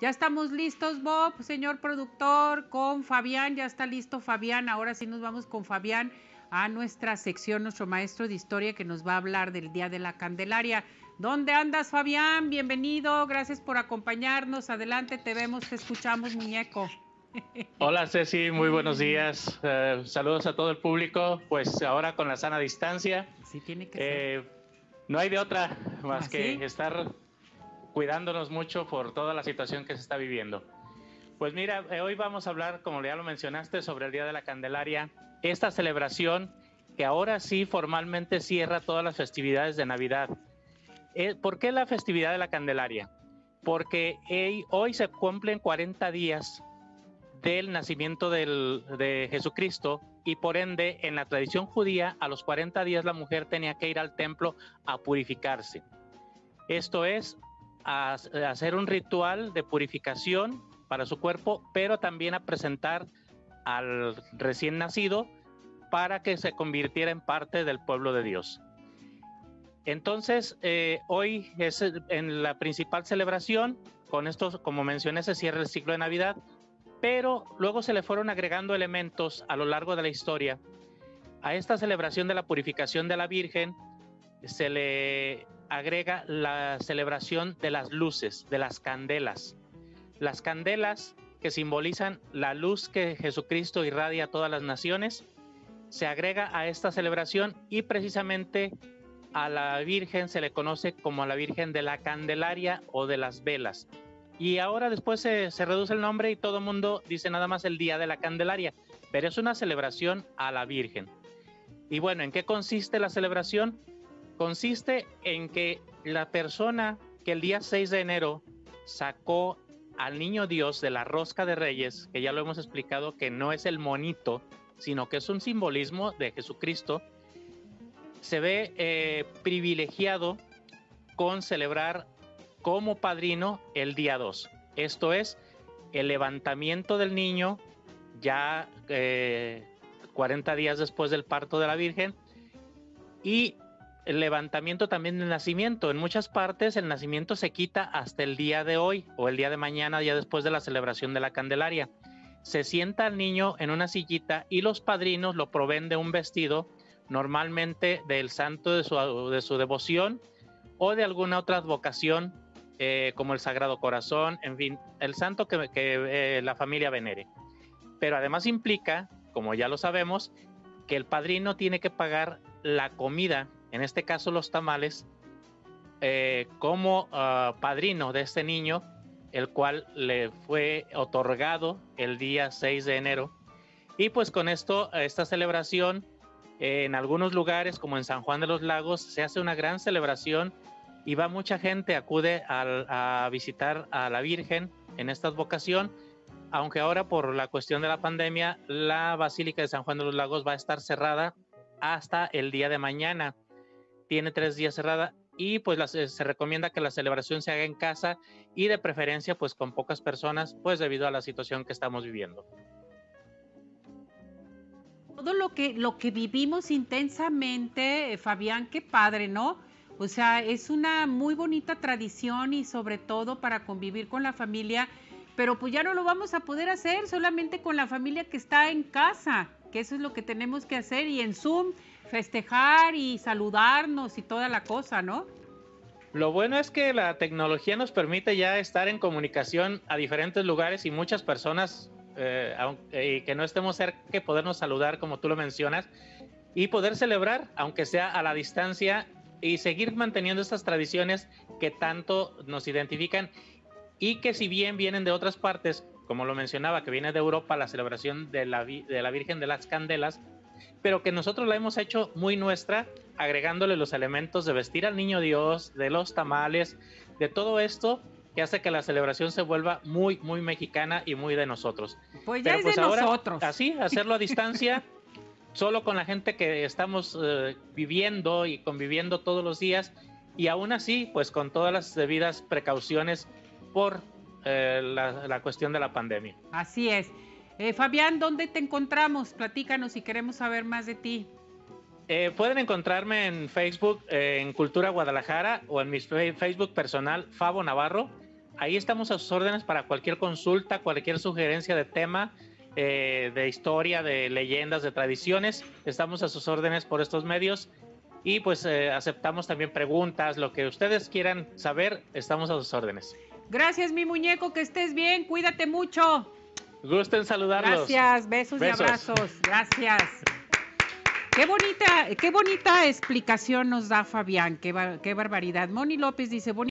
Ya estamos listos, Bob, señor productor, con Fabián. Ya está listo Fabián. Ahora sí nos vamos con Fabián a nuestra sección, nuestro maestro de historia que nos va a hablar del Día de la Candelaria. ¿Dónde andas, Fabián? Bienvenido. Gracias por acompañarnos. Adelante, te vemos, te escuchamos, muñeco. Hola Ceci, muy buenos días. Eh, saludos a todo el público. Pues ahora con la sana distancia. Sí, tiene que eh, No hay de otra más ¿Ah, que estar cuidándonos mucho por toda la situación que se está viviendo. Pues mira, eh, hoy vamos a hablar, como ya lo mencionaste, sobre el Día de la Candelaria, esta celebración que ahora sí formalmente cierra todas las festividades de Navidad. ¿Por qué la festividad de la Candelaria? Porque hoy se cumplen 40 días del nacimiento de Jesucristo y por ende en la tradición judía a los 40 días la mujer tenía que ir al templo a purificarse. Esto es a, hacer un ritual de purificación para su cuerpo, pero también a presentar al recién nacido para que se convirtiera en parte del pueblo de Dios. Entonces, eh, hoy es en la principal celebración, con esto, como mencioné, se cierra el ciclo de Navidad, pero luego se le fueron agregando elementos a lo largo de la historia. A esta celebración de la purificación de la Virgen se le agrega la celebración de las luces, de las candelas. Las candelas que simbolizan la luz que Jesucristo irradia a todas las naciones, se agrega a esta celebración y precisamente a la Virgen se le conoce como la Virgen de la Candelaria o de las velas. Y ahora después se, reduce el nombre y todo el mundo dice nada más el Día de la Candelaria, pero es una celebración a la Virgen. Y bueno, ¿en qué consiste la celebración? Consiste en que la persona que el día 6 de enero sacó al niño Dios de la rosca de reyes, que ya lo hemos explicado que no es el monito, sino que es un simbolismo de Jesucristo, se ve eh, privilegiado con celebrar como padrino el día 2. Esto es el levantamiento del niño ya 40 eh, días después del parto de la Virgen y el levantamiento también del nacimiento. En muchas partes el nacimiento se quita hasta el día de hoy o el día de mañana, ya después de la celebración de la Candelaria. Se sienta el niño en una sillita y los padrinos lo proveen de un vestido, normalmente del santo de su, de su devoción o de alguna otra advocación eh, como el Sagrado Corazón, en fin, el santo que, eh, la familia venere. Pero además implica, como ya lo sabemos, que el padrino tiene que pagar la comida, en este caso los tamales, eh, como ah, padrino de este niño, el cual le fue otorgado el día 6 de enero. Y pues con esto, esta celebración, en algunos lugares, como en San Juan de los Lagos, se hace una gran celebración y va mucha gente, acude a, visitar a la Virgen en esta advocación, aunque ahora por la cuestión de la pandemia, la Basílica de San Juan de los Lagos va a estar cerrada hasta el día de mañana. Tiene tres días cerrada y pues se recomienda que la celebración se haga en casa y de preferencia pues con pocas personas, pues debido a la situación que estamos viviendo. Todo lo que, lo que vivimos intensamente, Fabián, qué padre, ¿no? O sea, es una muy bonita tradición y sobre todo para convivir con la familia, pero pues ya no lo vamos a poder hacer solamente con la familia que está en casa, que eso es lo que tenemos que hacer y en Zoom festejar y saludarnos y toda la cosa, ¿no? Lo bueno es que la tecnología nos permite ya estar en comunicación a diferentes lugares y muchas personas eh, eh, que no estemos cerca, que podernos saludar como tú lo mencionas y poder celebrar, aunque sea a la distancia, y seguir manteniendo estas tradiciones que tanto nos identifican y que si bien vienen de otras partes, como lo mencionaba, que viene de Europa la celebración de la Virgen de las Candelas, pero que nosotros la hemos hecho muy nuestra, agregándole los elementos de vestir al niño Dios, de los tamales, de todo esto que hace que la celebración se vuelva muy, muy mexicana y muy de nosotros. Pues ya es pues de nosotros. Así, hacerlo a distancia. solo con la gente que estamos eh, viviendo y conviviendo todos los días y aún así, pues con todas las debidas precauciones por eh, la, cuestión de la pandemia. Así es. Eh, Fabián, ¿dónde te encontramos? Platícanos si queremos saber más de ti. pueden encontrarme en Facebook, en Cultura Guadalajara o en mi Facebook personal, Fabo Navarro. ahí estamos a sus órdenes para cualquier consulta, cualquier sugerencia de tema, eh, de historia, de leyendas, de tradiciones. Estamos a sus órdenes por estos medios y pues eh, aceptamos también preguntas, lo que ustedes quieran saber, estamos a sus órdenes. Gracias, mi muñeco, que estés bien, cuídate mucho. Gusten saludarlos. Gracias, besos, y abrazos. Gracias. Qué bonita, qué bonita explicación nos da Fabián, qué, qué barbaridad. Moni López dice, bonita.